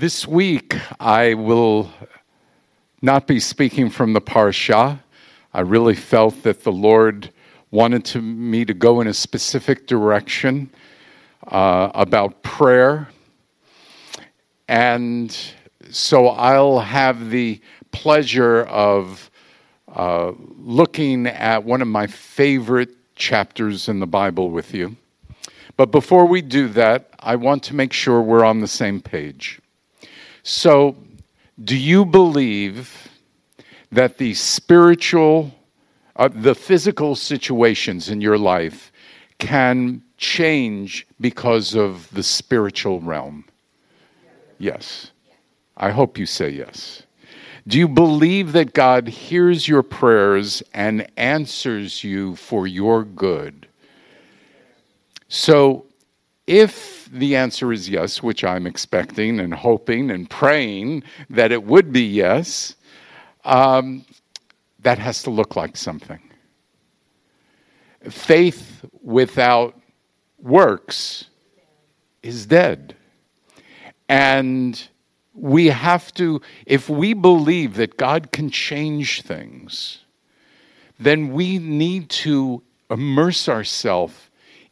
This week, I will not be speaking from the Parsha. I really felt that the Lord wanted to, me to go in a specific direction uh, about prayer. And so I'll have the pleasure of uh, looking at one of my favorite chapters in the Bible with you. But before we do that, I want to make sure we're on the same page. So, do you believe that the spiritual, uh, the physical situations in your life can change because of the spiritual realm? Yes. I hope you say yes. Do you believe that God hears your prayers and answers you for your good? So, if the answer is yes, which I'm expecting and hoping and praying that it would be yes, um, that has to look like something. Faith without works is dead. And we have to, if we believe that God can change things, then we need to immerse ourselves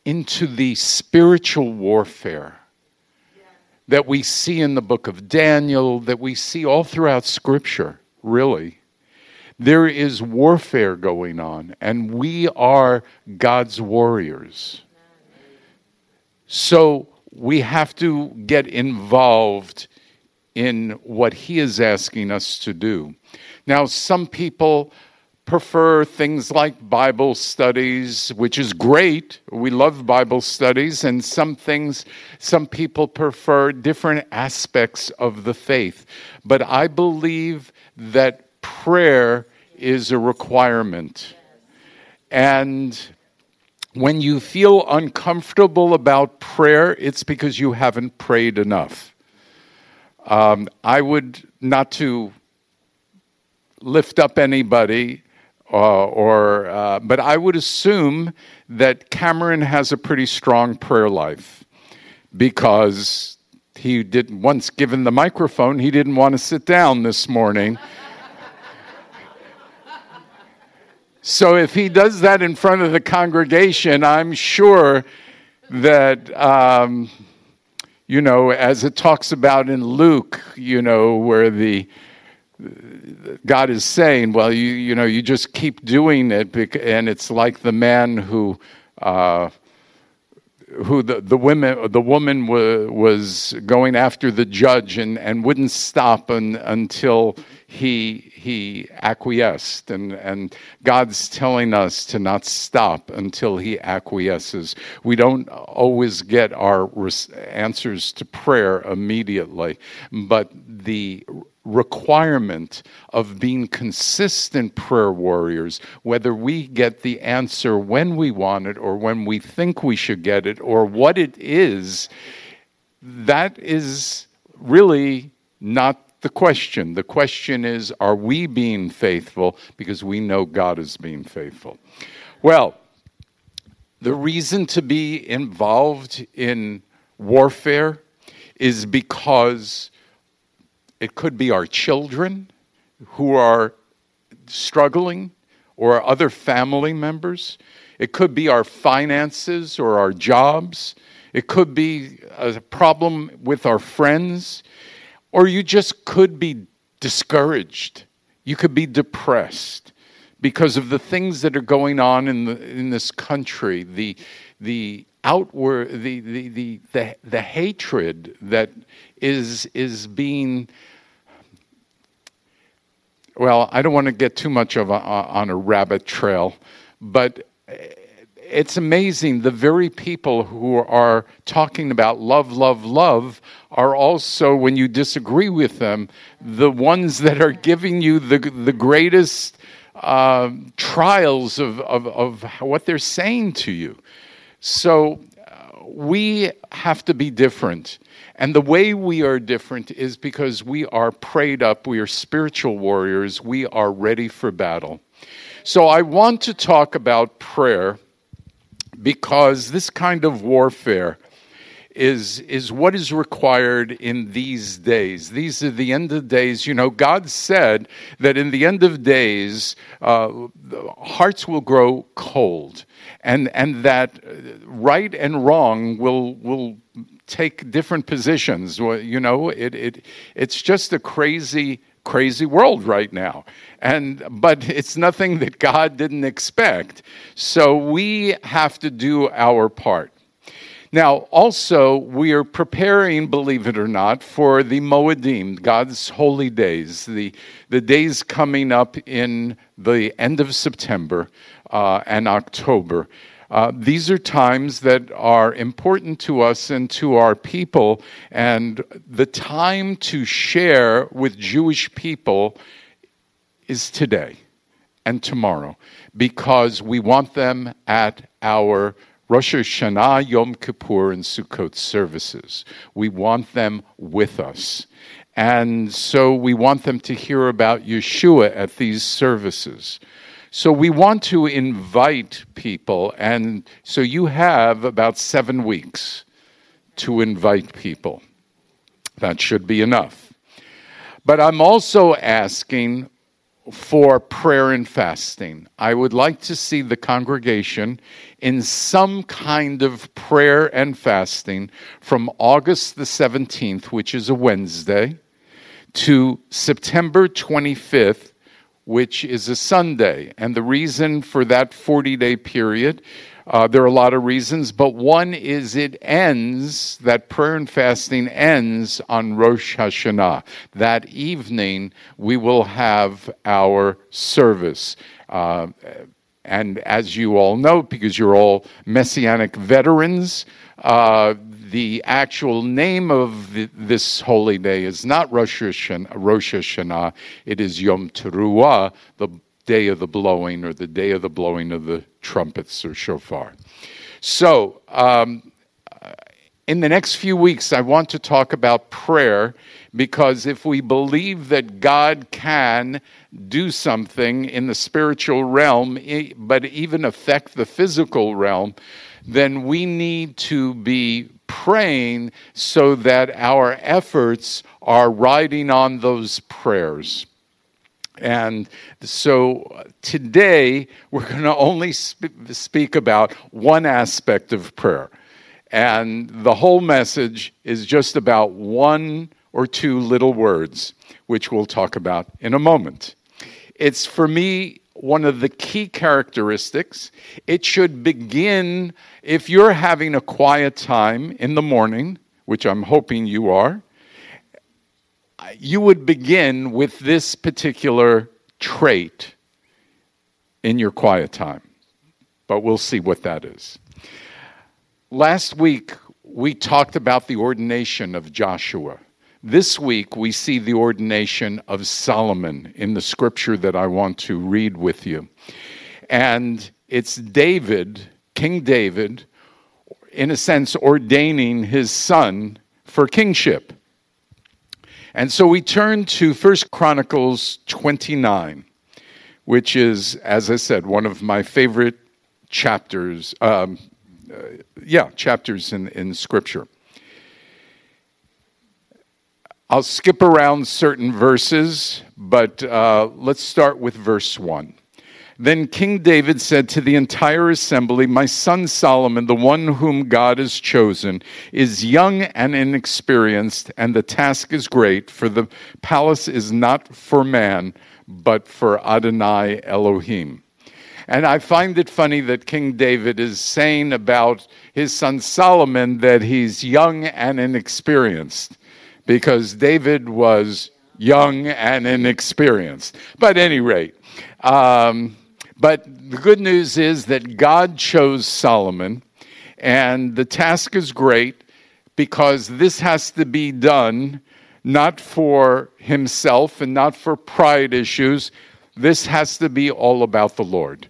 into the spiritual warfare that we see in the book of Daniel, that we see all throughout Scripture, really. There is warfare going on, and we are God's warriors. So we have to get involved in what He is asking us to do. Now, some people prefer things like Bible studies, which is great. We love Bible studies, and some things, some people prefer different aspects of the faith. But I believe that prayer is a requirement. And when you feel uncomfortable about prayer, it's because you haven't prayed enough. Um, I would not to lift up anybody uh, or uh, but I would assume that Cameron has a pretty strong prayer life because he didn't once given the microphone he didn't want to sit down this morning. so if he does that in front of the congregation, I'm sure that. Um, you know, as it talks about in Luke, you know, where the God is saying, well, you, you know, you just keep doing it, and it's like the man who, uh, who the, the women, the woman w- was going after the judge and, and wouldn't stop un, until he he acquiesced, and and God's telling us to not stop until He acquiesces. We don't always get our answers to prayer immediately, but the requirement of being consistent prayer warriors, whether we get the answer when we want it or when we think we should get it or what it is, that is really not the question. The question is are we being faithful because we know God is being faithful? Well, the reason to be involved in warfare is because it could be our children who are struggling or other family members. It could be our finances or our jobs. It could be a problem with our friends. Or you just could be discouraged. You could be depressed because of the things that are going on in, the, in this country, the, the outward, the, the, the, the, the hatred that is, is being well, I don't want to get too much of a, on a rabbit trail, but it's amazing. The very people who are talking about love, love, love are also, when you disagree with them, the ones that are giving you the, the greatest uh, trials of, of, of what they're saying to you. So we have to be different. And the way we are different is because we are prayed up, we are spiritual warriors, we are ready for battle. So I want to talk about prayer because this kind of warfare is is what is required in these days. These are the end of days. You know, God said that in the end of days, uh, hearts will grow cold, and and that right and wrong will will take different positions. You know, it it it's just a crazy crazy world right now. And but it's nothing that God didn't expect. So we have to do our part. Now, also, we are preparing, believe it or not, for the Moedim, God's holy days, the, the days coming up in the end of September uh, and October. Uh, these are times that are important to us and to our people, and the time to share with Jewish people is today and tomorrow because we want them at our Rosh Hashanah, Yom Kippur, and Sukkot services. We want them with us. And so we want them to hear about Yeshua at these services. So we want to invite people, and so you have about seven weeks to invite people. That should be enough. But I'm also asking for prayer and fasting. I would like to see the congregation in some kind of prayer and fasting from August the 17th, which is a Wednesday, to September 25th, which is a Sunday. And the reason for that 40 day period, uh, there are a lot of reasons, but one is it ends, that prayer and fasting ends on Rosh Hashanah. That evening, we will have our service. Uh, and as you all know, because you're all Messianic veterans, uh, the actual name of the, this holy day is not Rosh Hashanah, Rosh Hashanah, it is Yom Teruah, the day of the blowing or the day of the blowing of the trumpets or shofar. So, um, in the next few weeks, I want to talk about prayer because if we believe that God can do something in the spiritual realm, but even affect the physical realm, then we need to be praying so that our efforts are riding on those prayers. And so today we're going to only sp- speak about one aspect of prayer. And the whole message is just about one or two little words, which we'll talk about in a moment. It's for me one of the key characteristics. It should begin if you're having a quiet time in the morning, which I'm hoping you are, you would begin with this particular trait in your quiet time. But we'll see what that is. Last week, we talked about the ordination of Joshua. This week, we see the ordination of Solomon in the scripture that I want to read with you. And it's David, King David, in a sense, ordaining his son for kingship. And so we turn to First Chronicles 29, which is, as I said, one of my favorite chapters, um, uh, yeah, chapters in, in Scripture. I'll skip around certain verses, but uh, let's start with verse 1. Then King David said to the entire assembly, My son Solomon, the one whom God has chosen, is young and inexperienced, and the task is great, for the palace is not for man, but for Adonai Elohim. And I find it funny that King David is saying about his son Solomon that he's young and inexperienced because David was young and inexperienced. But at any rate, um, but the good news is that God chose Solomon, and the task is great because this has to be done not for himself and not for pride issues. This has to be all about the Lord.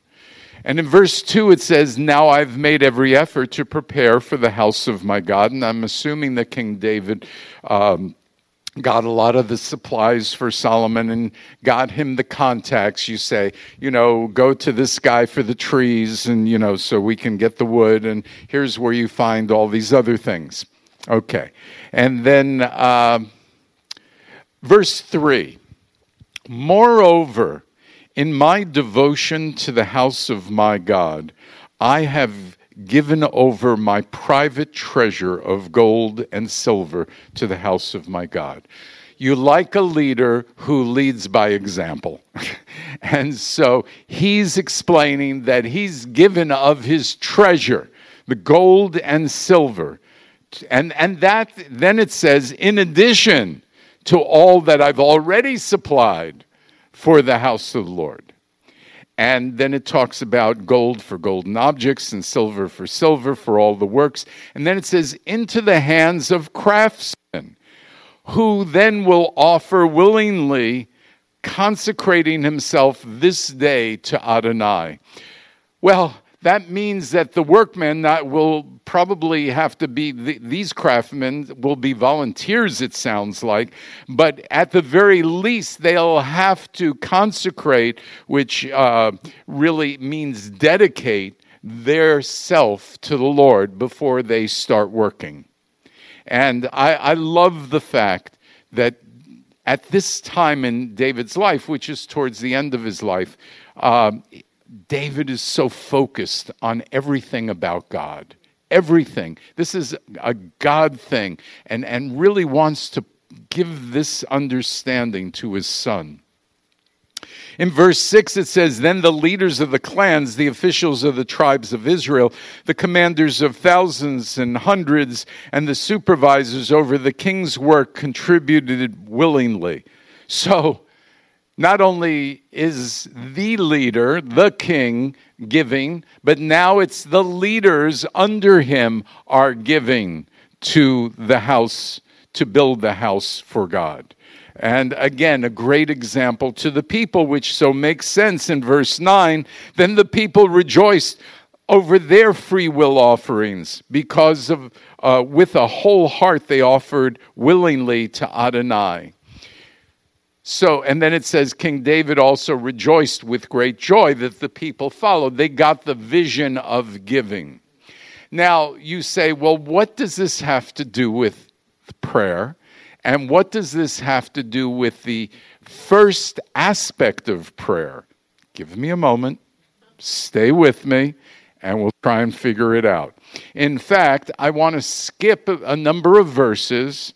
And in verse 2, it says, Now I've made every effort to prepare for the house of my God. And I'm assuming that King David um, got a lot of the supplies for Solomon and got him the contacts. You say, you know, go to this guy for the trees, and, you know, so we can get the wood, and here's where you find all these other things. Okay. And then uh, verse 3 Moreover, in my devotion to the house of my God, I have given over my private treasure of gold and silver to the house of my God. You like a leader who leads by example. and so he's explaining that he's given of his treasure, the gold and silver. And, and that, then it says, in addition to all that I've already supplied for the house of the Lord. And then it talks about gold for golden objects and silver for silver for all the works. And then it says, into the hands of craftsmen, who then will offer willingly, consecrating himself this day to Adonai. Well, that means that the workmen that will probably have to be these craftsmen will be volunteers it sounds like but at the very least they'll have to consecrate which uh, really means dedicate their self to the lord before they start working. And i, I love the fact that at this time in david's life which is towards the end of his life uh, David is so focused on everything about God. Everything. This is a God thing, and, and really wants to give this understanding to his son. In verse 6, it says, Then the leaders of the clans, the officials of the tribes of Israel, the commanders of thousands and hundreds, and the supervisors over the king's work contributed willingly. So not only is the leader, the king, giving, but now it's the leaders under him are giving to the house, to build the house for God. And again, a great example to the people, which so makes sense in verse 9. Then the people rejoiced over their free will offerings because of, uh, with a whole heart, they offered willingly to Adonai. So, and then it says, King David also rejoiced with great joy that the people followed. They got the vision of giving. Now, you say, well, what does this have to do with prayer? And what does this have to do with the first aspect of prayer? Give me a moment, stay with me, and we'll try and figure it out. In fact, I want to skip a number of verses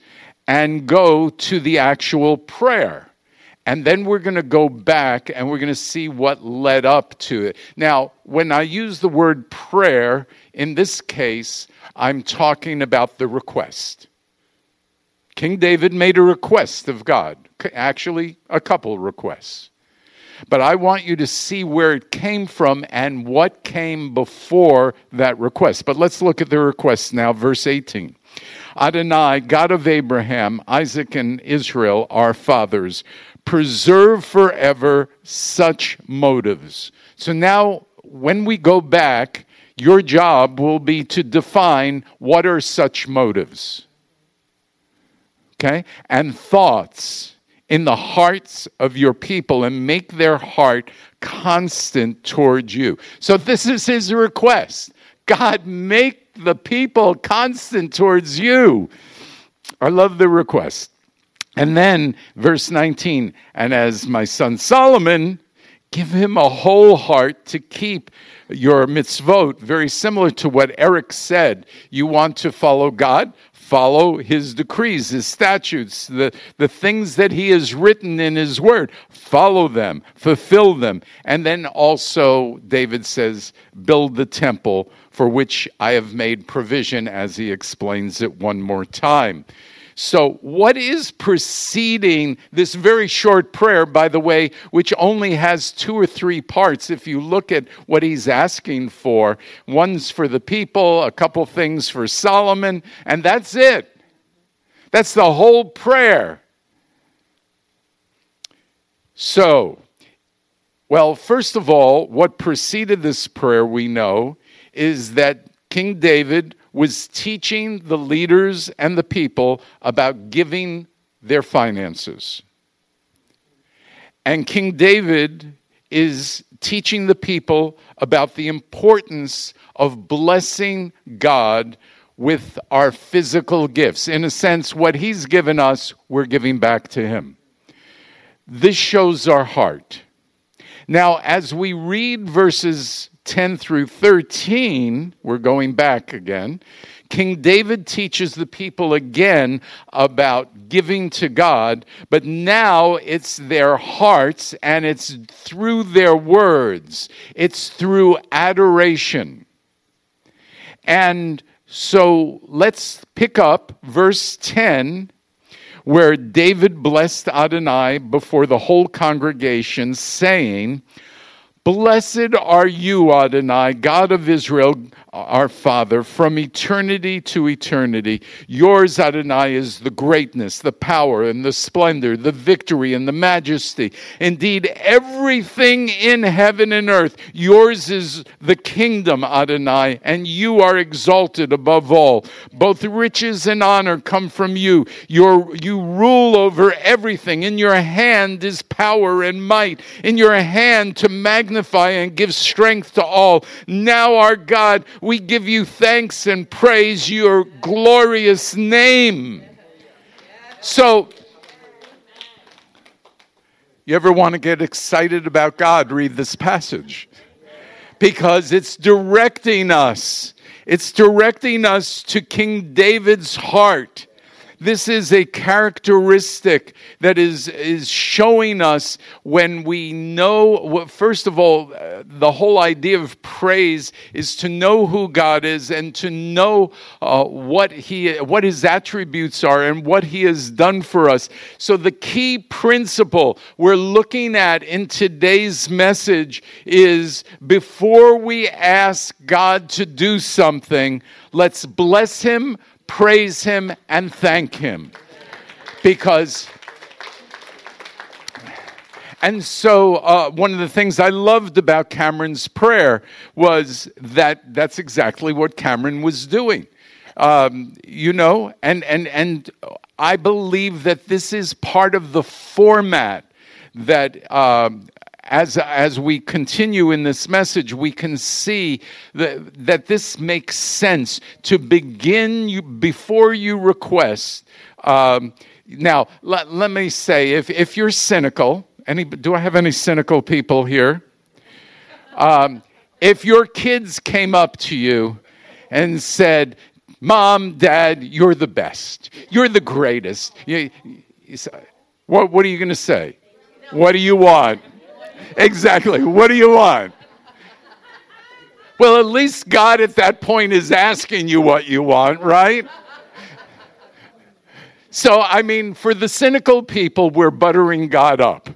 and go to the actual prayer. And then we're going to go back and we're going to see what led up to it. Now, when I use the word prayer, in this case, I'm talking about the request. King David made a request of God, actually, a couple requests. But I want you to see where it came from and what came before that request. But let's look at the request now, verse 18. Adonai, God of Abraham, Isaac, and Israel, our fathers, preserve forever such motives. So now, when we go back, your job will be to define what are such motives. Okay? And thoughts in the hearts of your people and make their heart constant towards you. So, this is his request God, make the people constant towards you. I love the request. And then, verse 19, and as my son Solomon, give him a whole heart to keep your mitzvot. Very similar to what Eric said. You want to follow God? Follow his decrees, his statutes, the, the things that he has written in his word. Follow them, fulfill them. And then also, David says, build the temple for which I have made provision, as he explains it one more time. So, what is preceding this very short prayer, by the way, which only has two or three parts? If you look at what he's asking for, one's for the people, a couple things for Solomon, and that's it. That's the whole prayer. So, well, first of all, what preceded this prayer we know is that King David was teaching the leaders and the people about giving their finances. And King David is teaching the people about the importance of blessing God with our physical gifts. In a sense, what He's given us, we're giving back to Him. This shows our heart. Now, as we read verses 10 through 13, we're going back again. King David teaches the people again about giving to God, but now it's their hearts and it's through their words, it's through adoration. And so let's pick up verse 10 where David blessed Adonai before the whole congregation, saying, Blessed are you, Adonai, God of Israel, our Father, from eternity to eternity. Yours, Adonai, is the greatness, the power, and the splendor, the victory, and the majesty. Indeed, everything in heaven and earth, yours is the kingdom, Adonai, and you are exalted above all. Both riches and honor come from you. Your, you rule over everything. In your hand is power and might. In your hand to magnify magnify and give strength to all. Now, our God, we give you thanks and praise your glorious name. So, you ever want to get excited about God? Read this passage because it's directing us. It's directing us to King David's heart. This is a characteristic that is, is showing us when we know, first of all, uh, the whole idea of praise is to know who God is and to know uh, what, he, what his attributes are and what he has done for us. So, the key principle we're looking at in today's message is before we ask God to do something, let's bless him praise Him, and thank Him. Because, and so uh, one of the things I loved about Cameron's prayer was that that's exactly what Cameron was doing. Um, you know, and, and, and I believe that this is part of the format that um, as, as we continue in this message, we can see that, that this makes sense to begin you, before you request. Um, now, let, let me say if, if you're cynical, any, do I have any cynical people here? Um, if your kids came up to you and said, Mom, Dad, you're the best, you're the greatest, you, you, what, what are you going to say? What do you want? Exactly. What do you want? Well, at least God at that point is asking you what you want, right? So, I mean, for the cynical people, we're buttering God up.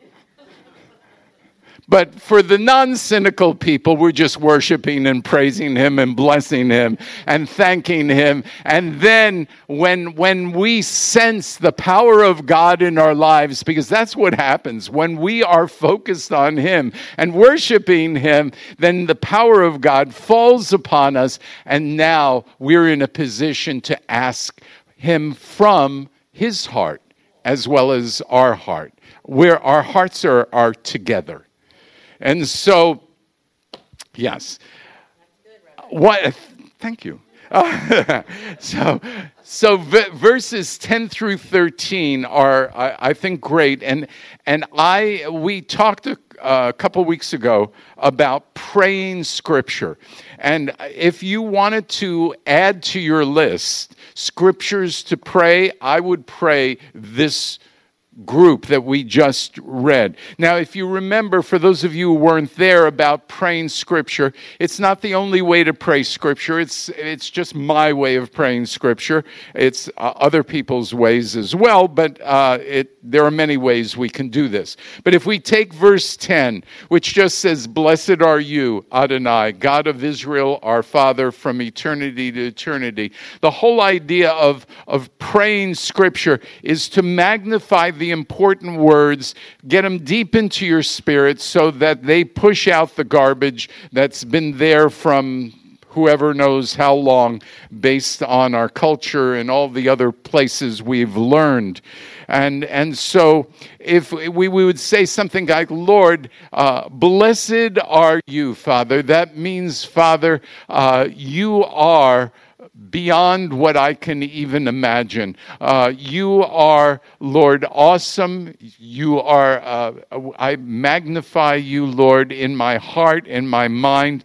But for the non cynical people, we're just worshiping and praising Him and blessing Him and thanking Him. And then when, when we sense the power of God in our lives, because that's what happens when we are focused on Him and worshiping Him, then the power of God falls upon us. And now we're in a position to ask Him from His heart as well as our heart, where our hearts are, are together. And so, yes. What? Thank you. so, so v- verses 10 through 13 are, I, I, think, great. And, and I, we talked a, a couple weeks ago about praying scripture. And if you wanted to add to your list scriptures to pray, I would pray this group that we just read. Now, if you remember, for those of you who weren't there about praying scripture, it's not the only way to pray scripture. It's, it's just my way of praying scripture. It's uh, other people's ways as well, but uh, it, there are many ways we can do this. But if we take verse 10, which just says, Blessed are you, Adonai, God of Israel, our Father, from eternity to eternity, the whole idea of, of praying scripture is to magnify the the important words, get them deep into your spirit so that they push out the garbage that's been there from whoever knows how long based on our culture and all the other places we've learned. And, and so if we, we would say something like, Lord, uh, blessed are you, Father, that means, Father, uh, you are beyond what I can even imagine. Uh, you are, Lord, awesome. You are, uh, I magnify you, Lord, in my heart, in my mind.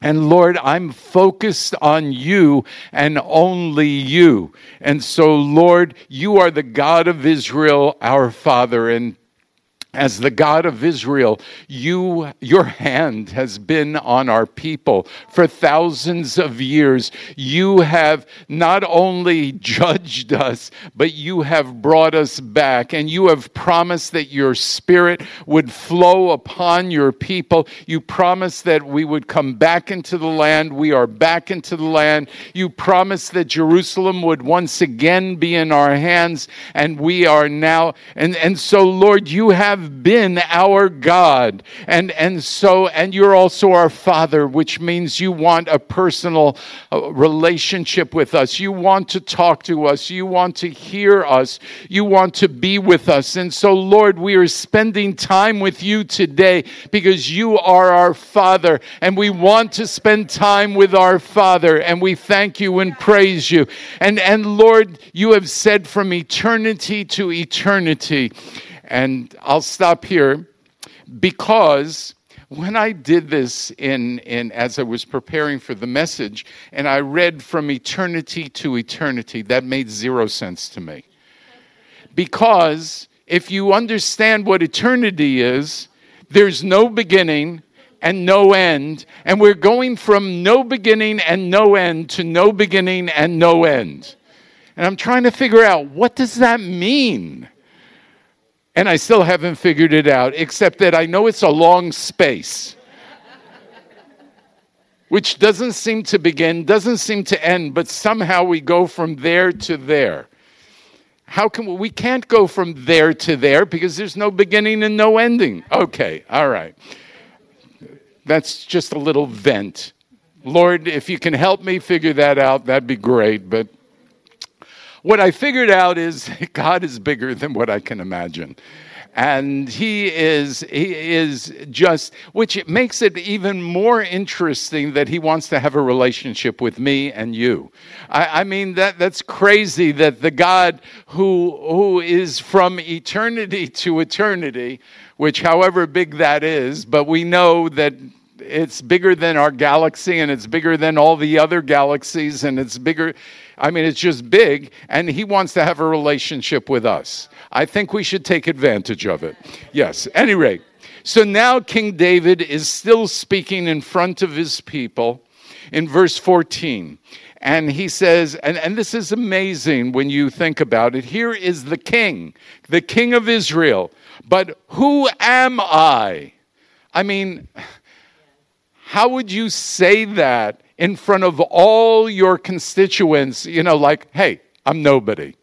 And Lord, I'm focused on you and only you. And so, Lord, you are the God of Israel, our Father. And as the God of Israel, you, your hand has been on our people for thousands of years. You have not only judged us, but you have brought us back, and you have promised that your spirit would flow upon your people. You promised that we would come back into the land. We are back into the land. You promised that Jerusalem would once again be in our hands, and we are now. And, and so, Lord, you have been our God. And, and so, and you're also our Father, which means you want a personal uh, relationship with us. You want to talk to us. You want to hear us. You want to be with us. And so, Lord, we are spending time with you today because you are our Father. And we want to spend time with our Father. And we thank you and praise you. And, and Lord, you have said from eternity to eternity, and I'll stop here because when I did this in, in as I was preparing for the message, and I read from eternity to eternity, that made zero sense to me. Because if you understand what eternity is, there's no beginning and no end, and we're going from no beginning and no end to no beginning and no end. And I'm trying to figure out what does that mean? And I still haven't figured it out, except that I know it's a long space, which doesn't seem to begin, doesn't seem to end, but somehow we go from there to there. How can we, we can't go from there to there because there's no beginning and no ending. Okay, all right. That's just a little vent. Lord, if you can help me figure that out, that'd be great. But what I figured out is God is bigger than what I can imagine. And he is, he is just, which makes it even more interesting that he wants to have a relationship with me and you. I, I mean, that, that's crazy that the God who, who is from eternity to eternity, which however big that is, but we know that it's bigger than our galaxy and it's bigger than all the other galaxies and it's bigger I mean, it's just big, and he wants to have a relationship with us. I think we should take advantage of it. Yes, any rate. So now King David is still speaking in front of his people in verse 14. And he says, and, and this is amazing when you think about it. Here is the king, the king of Israel. But who am I? I mean, how would you say that in front of all your constituents, you know, like, hey, I'm nobody.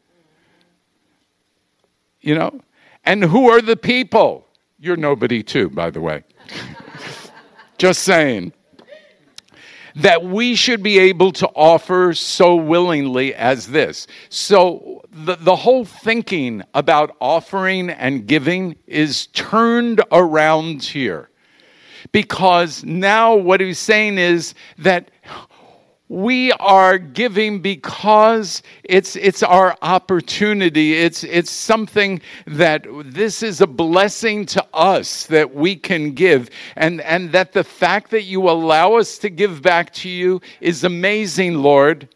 You know? And who are the people? You're nobody too, by the way. Just saying. That we should be able to offer so willingly as this. So, the, the whole thinking about offering and giving is turned around here because now what he's saying is that we are giving because it's it's our opportunity. It's it's something that this is a blessing to us that we can give. And and that the fact that you allow us to give back to you is amazing lord.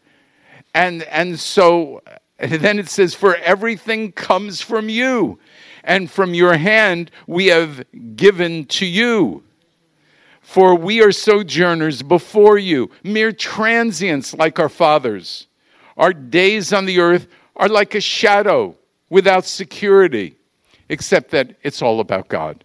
And and so then it says for everything comes from you and from your hand we have given to you for we are sojourners before you, mere transients like our fathers. Our days on the earth are like a shadow without security, except that it's all about God.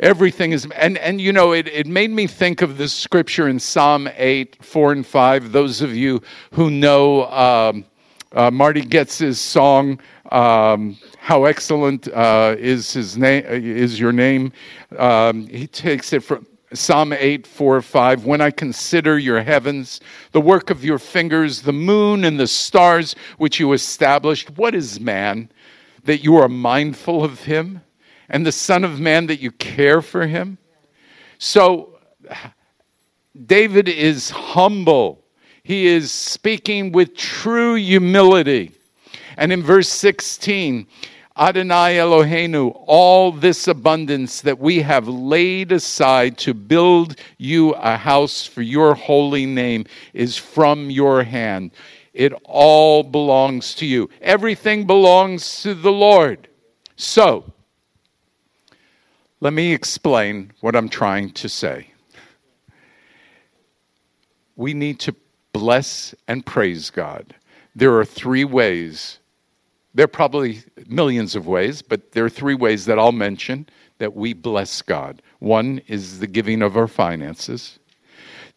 Everything is, and, and you know, it, it made me think of this scripture in Psalm 8, 4 and 5. Those of you who know um, uh, Marty Goetz's song, um, "How Excellent uh, is His name is Your Name." Um, he takes it from Psalm 8, 4, 5. When I consider your heavens, the work of your fingers, the moon and the stars which you established, what is man that you are mindful of him? And the Son of Man that you care for him? So, David is humble. He is speaking with true humility. And in verse 16, Adonai Eloheinu, all this abundance that we have laid aside to build you a house for your holy name is from your hand. It all belongs to you. Everything belongs to the Lord. So, let me explain what I'm trying to say. We need to bless and praise God. There are three ways there are probably millions of ways, but there are three ways that I'll mention that we bless God. One is the giving of our finances.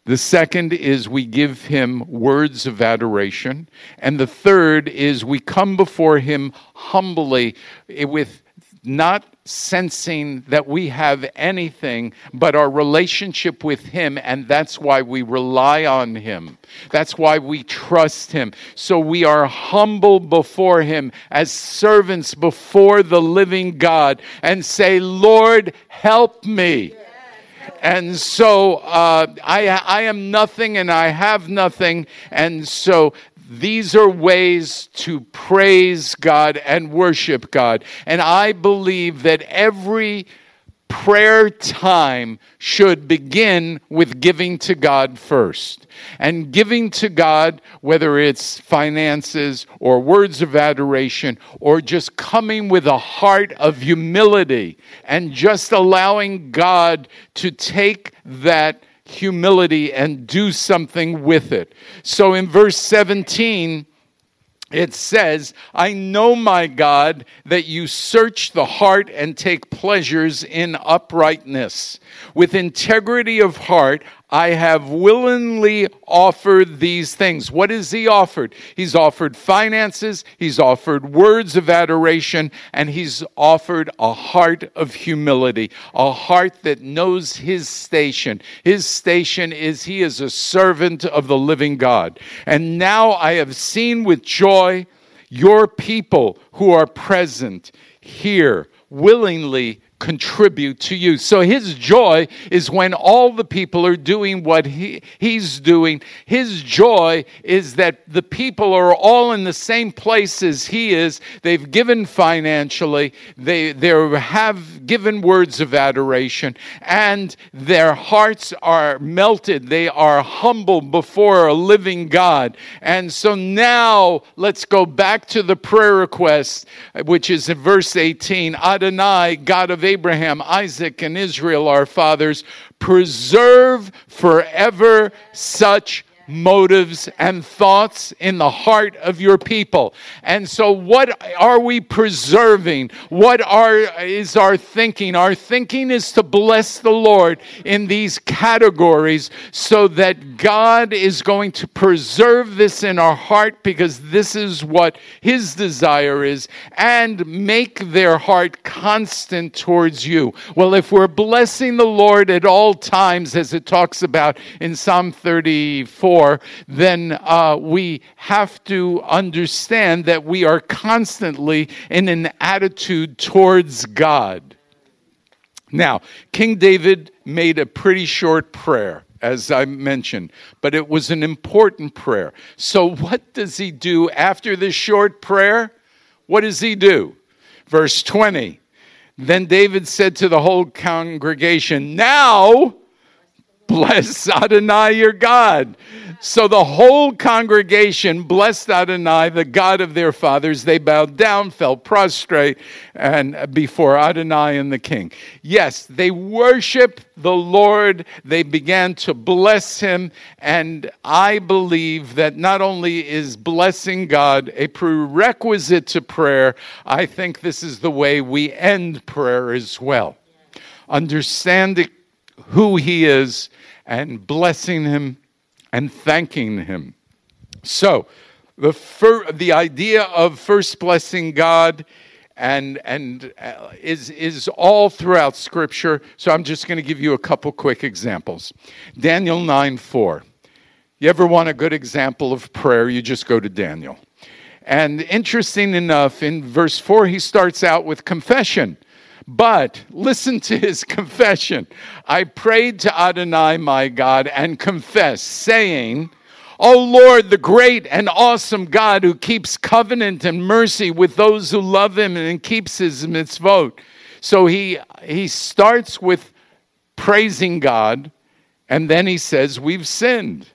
The second is we give him words of adoration. And the third is we come before him humbly with not sensing that we have anything but our relationship with Him, and that's why we rely on Him. That's why we trust Him. So we are humble before Him as servants before the living God and say, Lord, help me. And so uh, I, I am nothing and I have nothing. And so these are ways to praise God and worship God. And I believe that every prayer time should begin with giving to God first. And giving to God, whether it's finances or words of adoration or just coming with a heart of humility and just allowing God to take that humility and do something with it. So in verse 17, it says, I know, my God, that you search the heart and take pleasures in uprightness. With integrity of heart, I have willingly offered these things. What has he offered? He's offered finances, he's offered words of adoration, and he's offered a heart of humility, a heart that knows his station. His station is he is a servant of the living God. And now I have seen with joy your people who are present here willingly contribute to you. So his joy is when all the people are doing what he, he's doing. His joy is that the people are all in the same place as he is. They've given financially, they, they have given words of adoration, and their hearts are melted. They are humble before a living God. And so now let's go back to the prayer request, which is in verse 18 Adonai, God of Abraham, Isaac, and Israel, our fathers, preserve forever such motives and thoughts in the heart of your people. And so what are we preserving? What are is our thinking? Our thinking is to bless the Lord in these categories so that God is going to preserve this in our heart because this is what his desire is and make their heart constant towards you. Well, if we're blessing the Lord at all times as it talks about in Psalm 34 then uh, we have to understand that we are constantly in an attitude towards God. Now, King David made a pretty short prayer as I mentioned, but it was an important prayer. So, what does he do after this short prayer? What does he do? Verse 20. Then David said to the whole congregation, Now bless Adonai your God. So the whole congregation blessed Adonai, the God of their fathers. They bowed down, fell prostrate, and before Adonai and the king. Yes, they worship the Lord. They began to bless him. And I believe that not only is blessing God a prerequisite to prayer, I think this is the way we end prayer as well. Understanding who he is and blessing him and thanking Him. So, the, fir- the idea of first blessing God and, and uh, is, is all throughout Scripture. So, I'm just going to give you a couple quick examples. Daniel 9 4. You ever want a good example of prayer? You just go to Daniel. And interesting enough, in verse 4, he starts out with confession. But listen to his confession. I prayed to Adonai my God and confessed, saying, Oh Lord, the great and awesome God who keeps covenant and mercy with those who love him and keeps his mitzvot. So he, he starts with praising God, and then he says, We've sinned.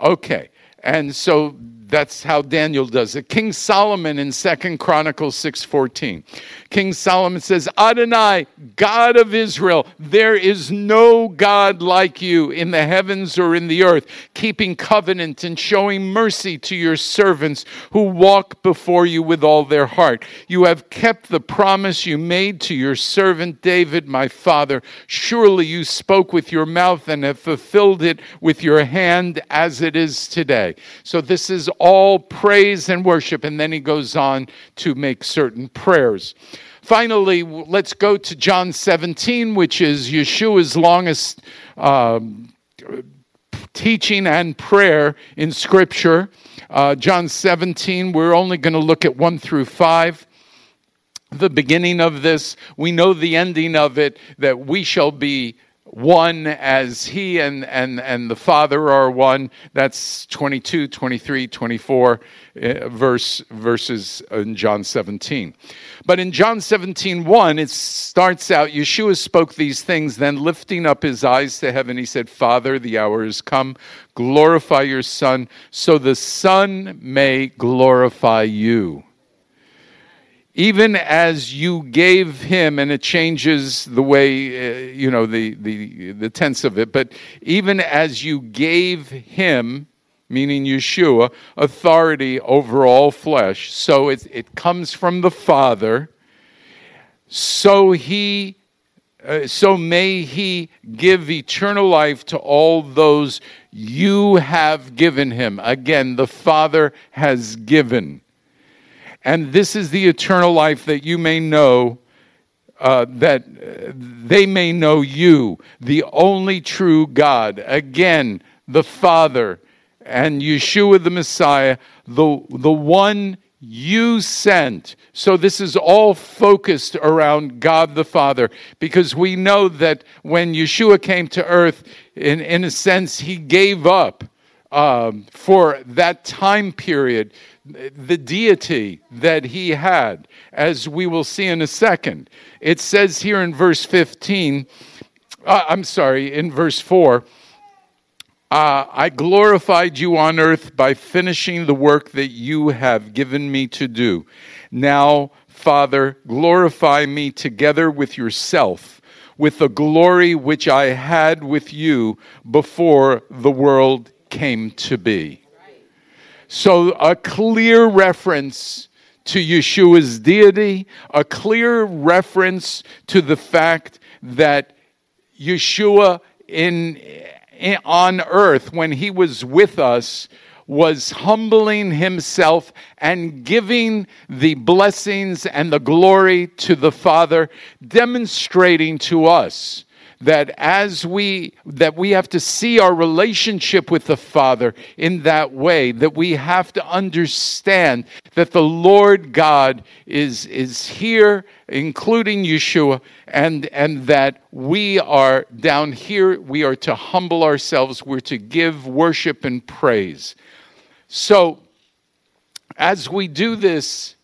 Okay. And so that's how Daniel does it. King Solomon in Second Chronicles 6:14. King Solomon says, "Adonai, God of Israel, there is no god like you in the heavens or in the earth, keeping covenant and showing mercy to your servants who walk before you with all their heart. You have kept the promise you made to your servant David, my father. Surely you spoke with your mouth and have fulfilled it with your hand as it is today." So this is all praise and worship. And then he goes on to make certain prayers. Finally, let's go to John 17, which is Yeshua's longest um, teaching and prayer in Scripture. Uh, John 17, we're only going to look at 1 through 5 the beginning of this. We know the ending of it that we shall be one as he and, and, and the Father are one. That's 22, 23, 24 uh, verse, verses in John 17. But in John 17, 1, it starts out Yeshua spoke these things, then lifting up his eyes to heaven, he said, Father, the hour is come. Glorify your Son, so the Son may glorify you even as you gave him and it changes the way uh, you know the, the the tense of it but even as you gave him meaning yeshua authority over all flesh so it, it comes from the father so he uh, so may he give eternal life to all those you have given him. Again the father has given and this is the eternal life that you may know, uh, that they may know you, the only true God. Again, the Father and Yeshua the Messiah, the, the one you sent. So this is all focused around God the Father because we know that when Yeshua came to earth, in, in a sense, he gave up um, for that time period the deity that he had, as we will see in a second. It says here in verse 15, uh, I'm sorry, in verse 4. Uh, I glorified you on earth by finishing the work that you have given me to do. Now, Father, glorify me together with yourself, with the glory which I had with you before the world came to be. So, a clear reference to Yeshua's deity, a clear reference to the fact that Yeshua in, in, on earth, when he was with us, was humbling himself and giving the blessings and the glory to the Father, demonstrating to us that as we that we have to see our relationship with the father in that way that we have to understand that the lord god is is here including yeshua and and that we are down here we are to humble ourselves we're to give worship and praise. So as we do this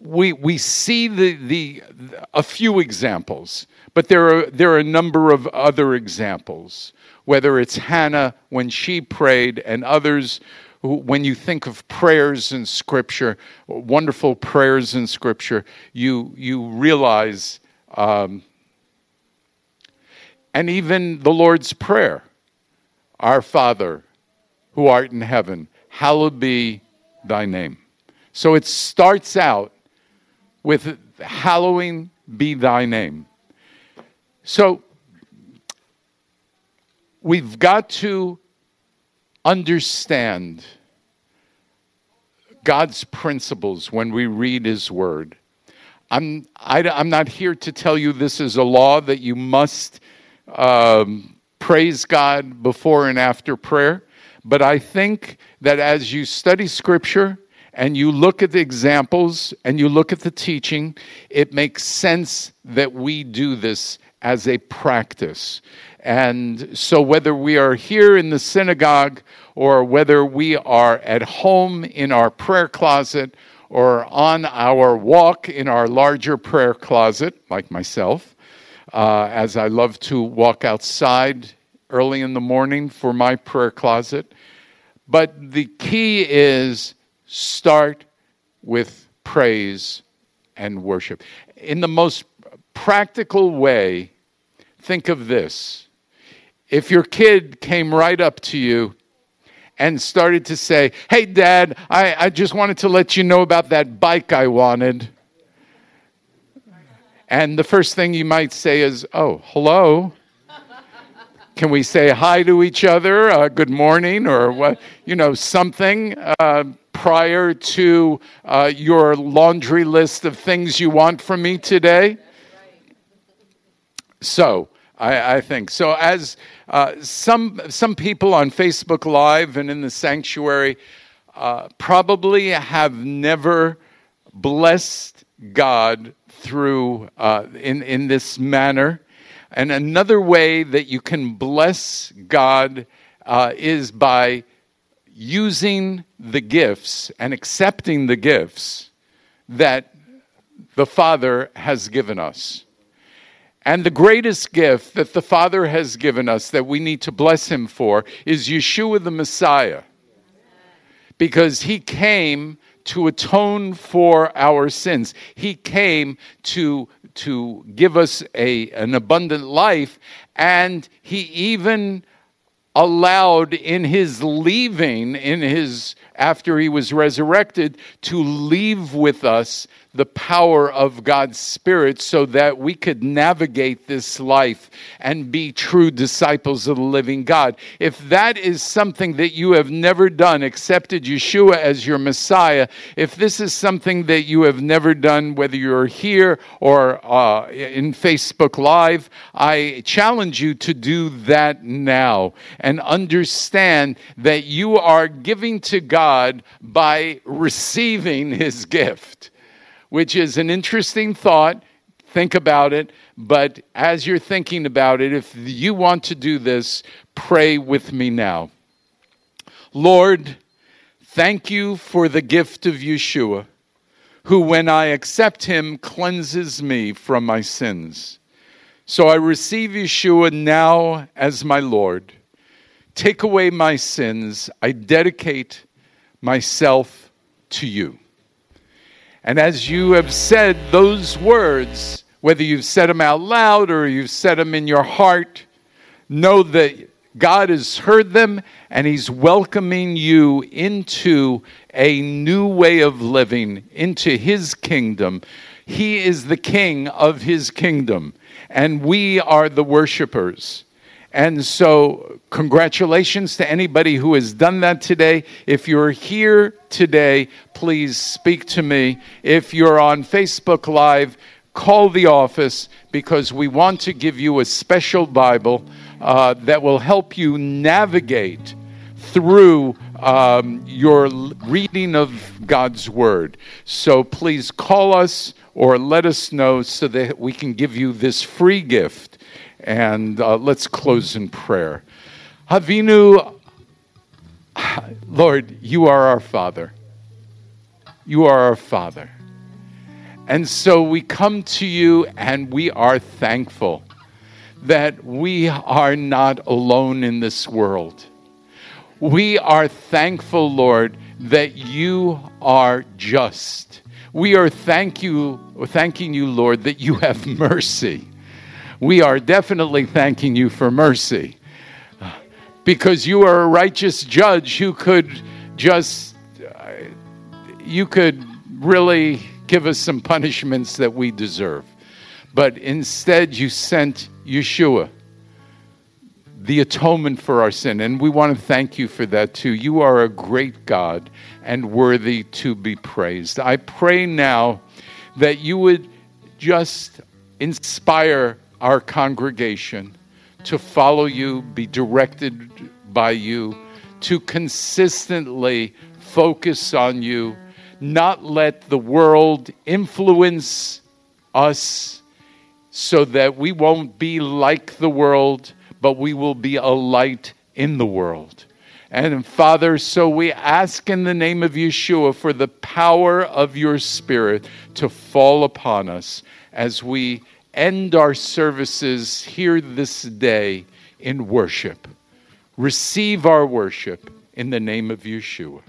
we, we see the, the, a few examples, but there are, there are a number of other examples, whether it's Hannah when she prayed and others who, when you think of prayers in Scripture, wonderful prayers in Scripture, you, you realize, um, and even the Lord's Prayer Our Father who art in heaven, hallowed be thy name. So it starts out with hallowing be thy name. So we've got to understand God's principles when we read his word. I'm, I, am i am not here to tell you this is a law that you must um, praise God before and after prayer, but I think that as you study scripture, and you look at the examples and you look at the teaching, it makes sense that we do this as a practice. And so, whether we are here in the synagogue or whether we are at home in our prayer closet or on our walk in our larger prayer closet, like myself, uh, as I love to walk outside early in the morning for my prayer closet. But the key is start with praise and worship. In the most practical way, think of this. If your kid came right up to you and started to say, Hey, dad, I, I just wanted to let you know about that bike I wanted. And the first thing you might say is, Oh, hello. Can we say hi to each other? Uh, good morning, or what? You know, something uh, prior to uh, your laundry list of things you want from me today. So, I, I think so. As uh, some some people on Facebook Live and in the sanctuary uh, probably have never blessed God through uh, in in this manner. And another way that you can bless God uh, is by using the gifts and accepting the gifts that the Father has given us. And the greatest gift that the Father has given us that we need to bless Him for is Yeshua the Messiah. Because He came to atone for our sins, He came to to give us a, an abundant life, and he even allowed in his leaving, in his after he was resurrected, to leave with us the power of God's Spirit so that we could navigate this life and be true disciples of the living God. If that is something that you have never done, accepted Yeshua as your Messiah, if this is something that you have never done, whether you're here or uh, in Facebook Live, I challenge you to do that now and understand that you are giving to God by receiving His gift which is an interesting thought. Think about it. But as you're thinking about it, if you want to do this, pray with me now. Lord, thank you for the gift of Yeshua, who, when I accept him, cleanses me from my sins. So I receive Yeshua now as my Lord. Take away my sins. I dedicate myself to you. And as you have said those words, whether you've said them out loud or you've said them in your heart, know that God has heard them and He's welcoming you into a new way of living, into His kingdom. He is the King of His kingdom, and we are the worshipers. And so, congratulations to anybody who has done that today. If you're here today, please speak to me. If you're on Facebook Live, call the office because we want to give you a special Bible uh, that will help you navigate through um, your reading of God's Word. So please call us or let us know so that we can give you this free gift and uh, let's close in prayer. Avinu, Lord, you are our Father. You are our Father. And so we come to you and we are thankful that we are not alone in this world. We are thankful, Lord, that you are just. We are thank you, thanking you, Lord, that you have mercy we are definitely thanking you for mercy because you are a righteous judge who could just, uh, you could really give us some punishments that we deserve. But instead, you sent Yeshua, the atonement for our sin. And we want to thank you for that too. You are a great God and worthy to be praised. I pray now that you would just inspire our congregation to follow you, be directed by you, to consistently focus on you, not let the world influence us so that we won't be like the world, but we will be a light in the world. And Father, so we ask in the name of Yeshua for the power of your Spirit to fall upon us as we end our services here this day in worship. Receive our worship in the name of Yeshua.